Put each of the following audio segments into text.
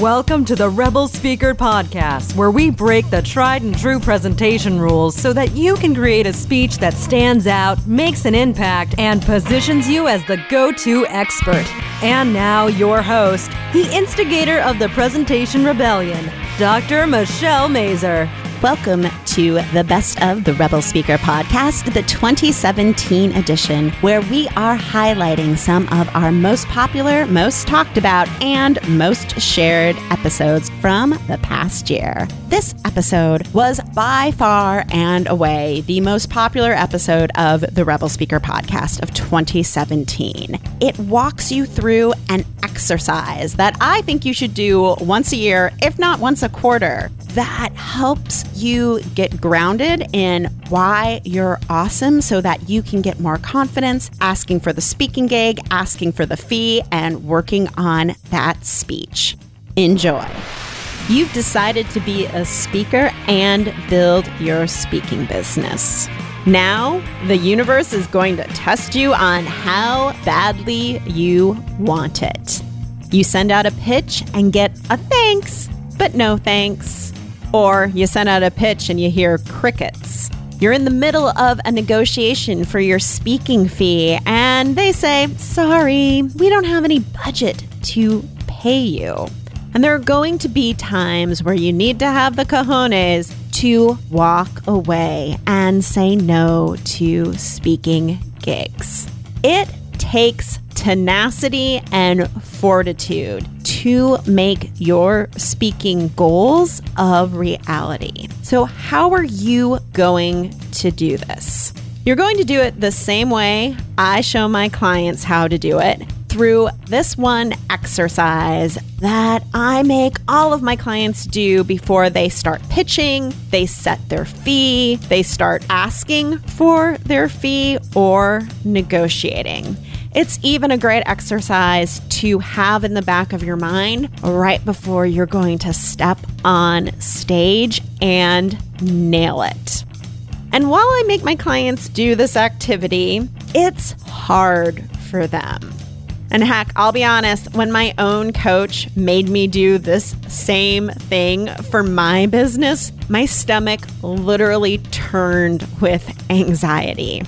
Welcome to the Rebel Speaker Podcast, where we break the tried and true presentation rules so that you can create a speech that stands out, makes an impact, and positions you as the go to expert. And now, your host, the instigator of the Presentation Rebellion, Dr. Michelle Mazur. Welcome to the Best of the Rebel Speaker podcast, the 2017 edition, where we are highlighting some of our most popular, most talked about, and most shared episodes from the past year. This episode was by far and away the most popular episode of the Rebel Speaker podcast of 2017. It walks you through an exercise that I think you should do once a year, if not once a quarter that helps you get grounded in why you're awesome so that you can get more confidence asking for the speaking gig, asking for the fee, and working on that speech. Enjoy. You've decided to be a speaker and build your speaking business. Now, the universe is going to test you on how badly you want it. You send out a pitch and get a thanks, but no thanks. Or you send out a pitch and you hear crickets. You're in the middle of a negotiation for your speaking fee, and they say, Sorry, we don't have any budget to pay you. And there are going to be times where you need to have the cojones to walk away and say no to speaking gigs. It takes tenacity and fortitude to make your speaking goals of reality. So, how are you going to do this? You're going to do it the same way I show my clients how to do it through this one exercise that I make all of my clients do before they start pitching, they set their fee, they start asking for their fee, or negotiating. It's even a great exercise to have in the back of your mind right before you're going to step on stage and nail it. And while I make my clients do this activity, it's hard for them. And heck, I'll be honest, when my own coach made me do this same thing for my business, my stomach literally turned with anxiety.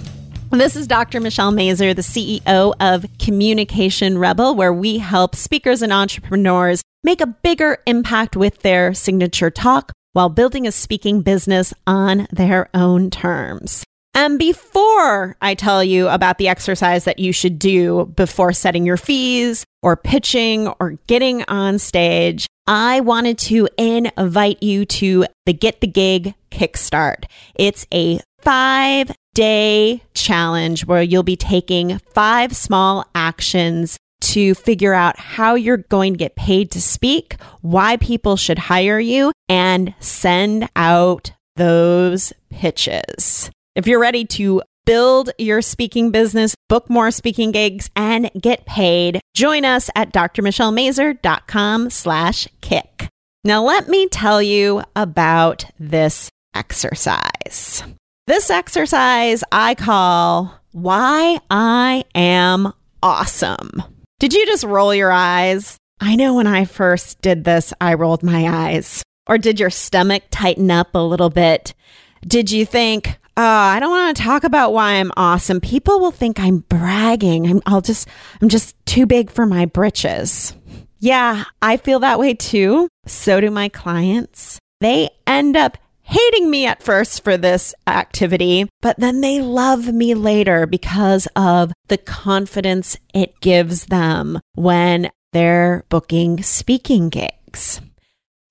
This is Dr. Michelle Mazur, the CEO of Communication Rebel, where we help speakers and entrepreneurs make a bigger impact with their signature talk while building a speaking business on their own terms. And before I tell you about the exercise that you should do before setting your fees or pitching or getting on stage, I wanted to invite you to the Get the Gig Kickstart. It's a five day challenge where you'll be taking five small actions to figure out how you're going to get paid to speak, why people should hire you, and send out those pitches. If you're ready to build your speaking business, book more speaking gigs, and get paid, join us at drmichellemazur.com slash kick. Now, let me tell you about this exercise. This exercise I call Why I Am Awesome. Did you just roll your eyes? I know when I first did this, I rolled my eyes. Or did your stomach tighten up a little bit? Did you think, oh, I don't want to talk about why I'm awesome. People will think I'm bragging. I'm, I'll just, I'm just too big for my britches. Yeah, I feel that way too. So do my clients. They end up hating me at first for this activity, but then they love me later because of the confidence it gives them when they're booking speaking gigs.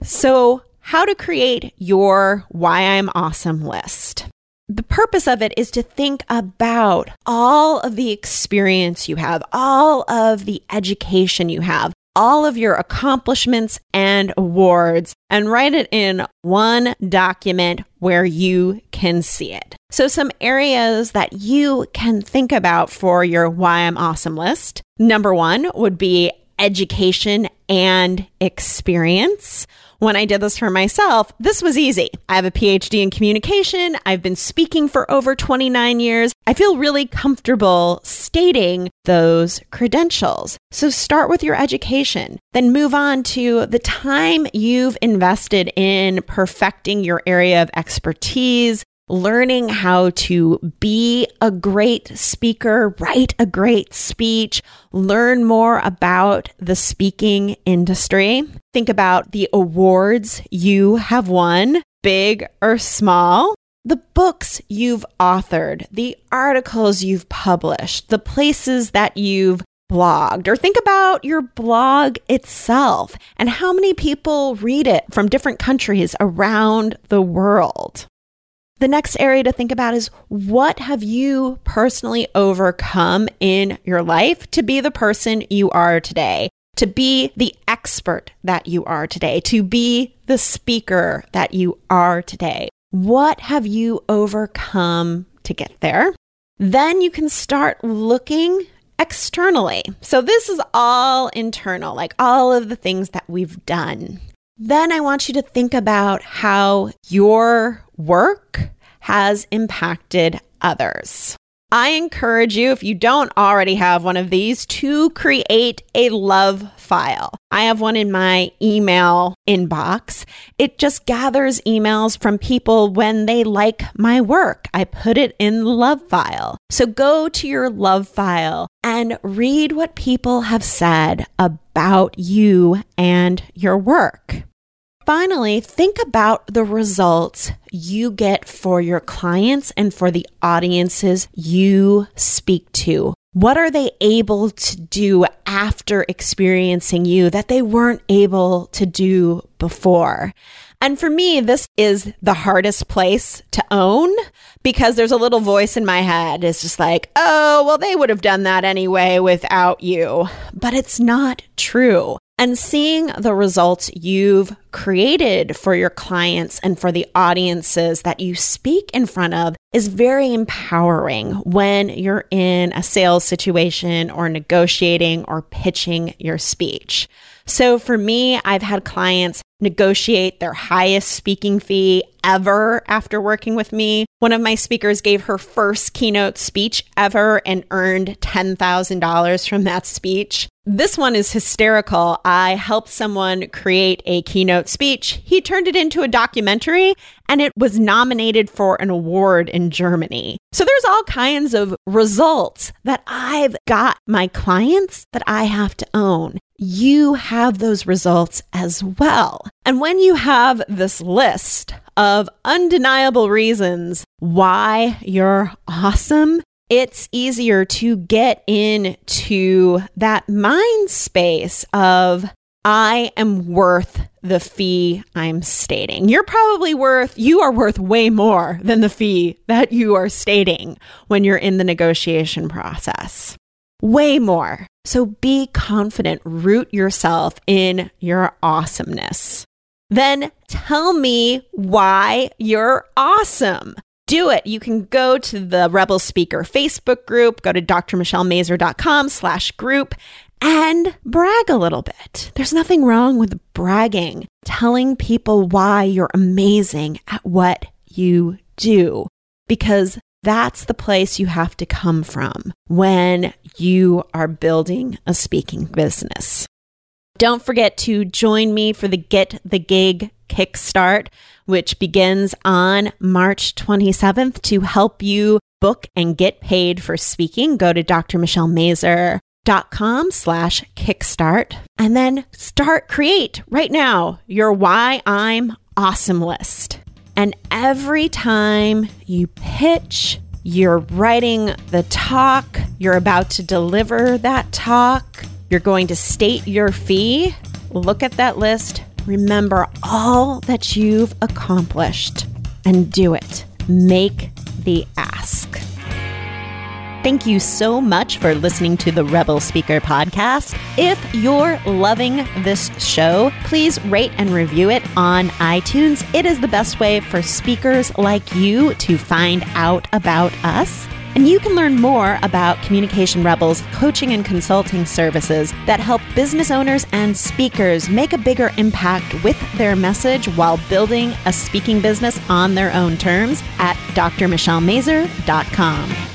So, how to create your Why I'm Awesome list. The purpose of it is to think about all of the experience you have, all of the education you have, all of your accomplishments and awards and write it in one document where you can see it. So, some areas that you can think about for your Why I'm Awesome list. Number one would be education and experience. When I did this for myself, this was easy. I have a PhD in communication. I've been speaking for over 29 years. I feel really comfortable stating those credentials. So start with your education, then move on to the time you've invested in perfecting your area of expertise, learning how to be a great speaker, write a great speech, learn more about the speaking industry. Think about the awards you have won, big or small. The books you've authored, the articles you've published, the places that you've blogged, or think about your blog itself and how many people read it from different countries around the world. The next area to think about is what have you personally overcome in your life to be the person you are today, to be the expert that you are today, to be the speaker that you are today? What have you overcome to get there? Then you can start looking externally. So, this is all internal, like all of the things that we've done. Then I want you to think about how your work has impacted others. I encourage you, if you don't already have one of these, to create a love file. I have one in my email inbox. It just gathers emails from people when they like my work. I put it in the love file. So go to your love file and read what people have said about you and your work. Finally, think about the results you get for your clients and for the audiences you speak to. What are they able to do after experiencing you that they weren't able to do before? And for me, this is the hardest place to own because there's a little voice in my head. It's just like, oh, well, they would have done that anyway without you. But it's not true and seeing the results you've created for your clients and for the audiences that you speak in front of is very empowering when you're in a sales situation or negotiating or pitching your speech. So for me, I've had clients negotiate their highest speaking fee ever after working with me. One of my speakers gave her first keynote speech ever and earned $10,000 from that speech. This one is hysterical. I helped someone create a keynote speech. He turned it into a documentary and it was nominated for an award in Germany. So there's all kinds of results that I've got my clients that I have to own. You have those results as well. And when you have this list of undeniable reasons why you're awesome, it's easier to get into that mind space of, I am worth the fee I'm stating. You're probably worth, you are worth way more than the fee that you are stating when you're in the negotiation process. Way more. So be confident, root yourself in your awesomeness. Then tell me why you're awesome do it. You can go to the Rebel Speaker Facebook group, go to drmichellemazur.com slash group and brag a little bit. There's nothing wrong with bragging, telling people why you're amazing at what you do, because that's the place you have to come from when you are building a speaking business. Don't forget to join me for the Get the Gig Kickstart, which begins on March 27th to help you book and get paid for speaking. Go to drmichellemazur.com slash kickstart and then start create right now your why I'm awesome list. And every time you pitch, you're writing the talk, you're about to deliver that talk, you're going to state your fee. Look at that list. Remember all that you've accomplished and do it. Make the ask. Thank you so much for listening to the Rebel Speaker podcast. If you're loving this show, please rate and review it on iTunes. It is the best way for speakers like you to find out about us. And you can learn more about Communication Rebels coaching and consulting services that help business owners and speakers make a bigger impact with their message while building a speaking business on their own terms at drmichellemazur.com.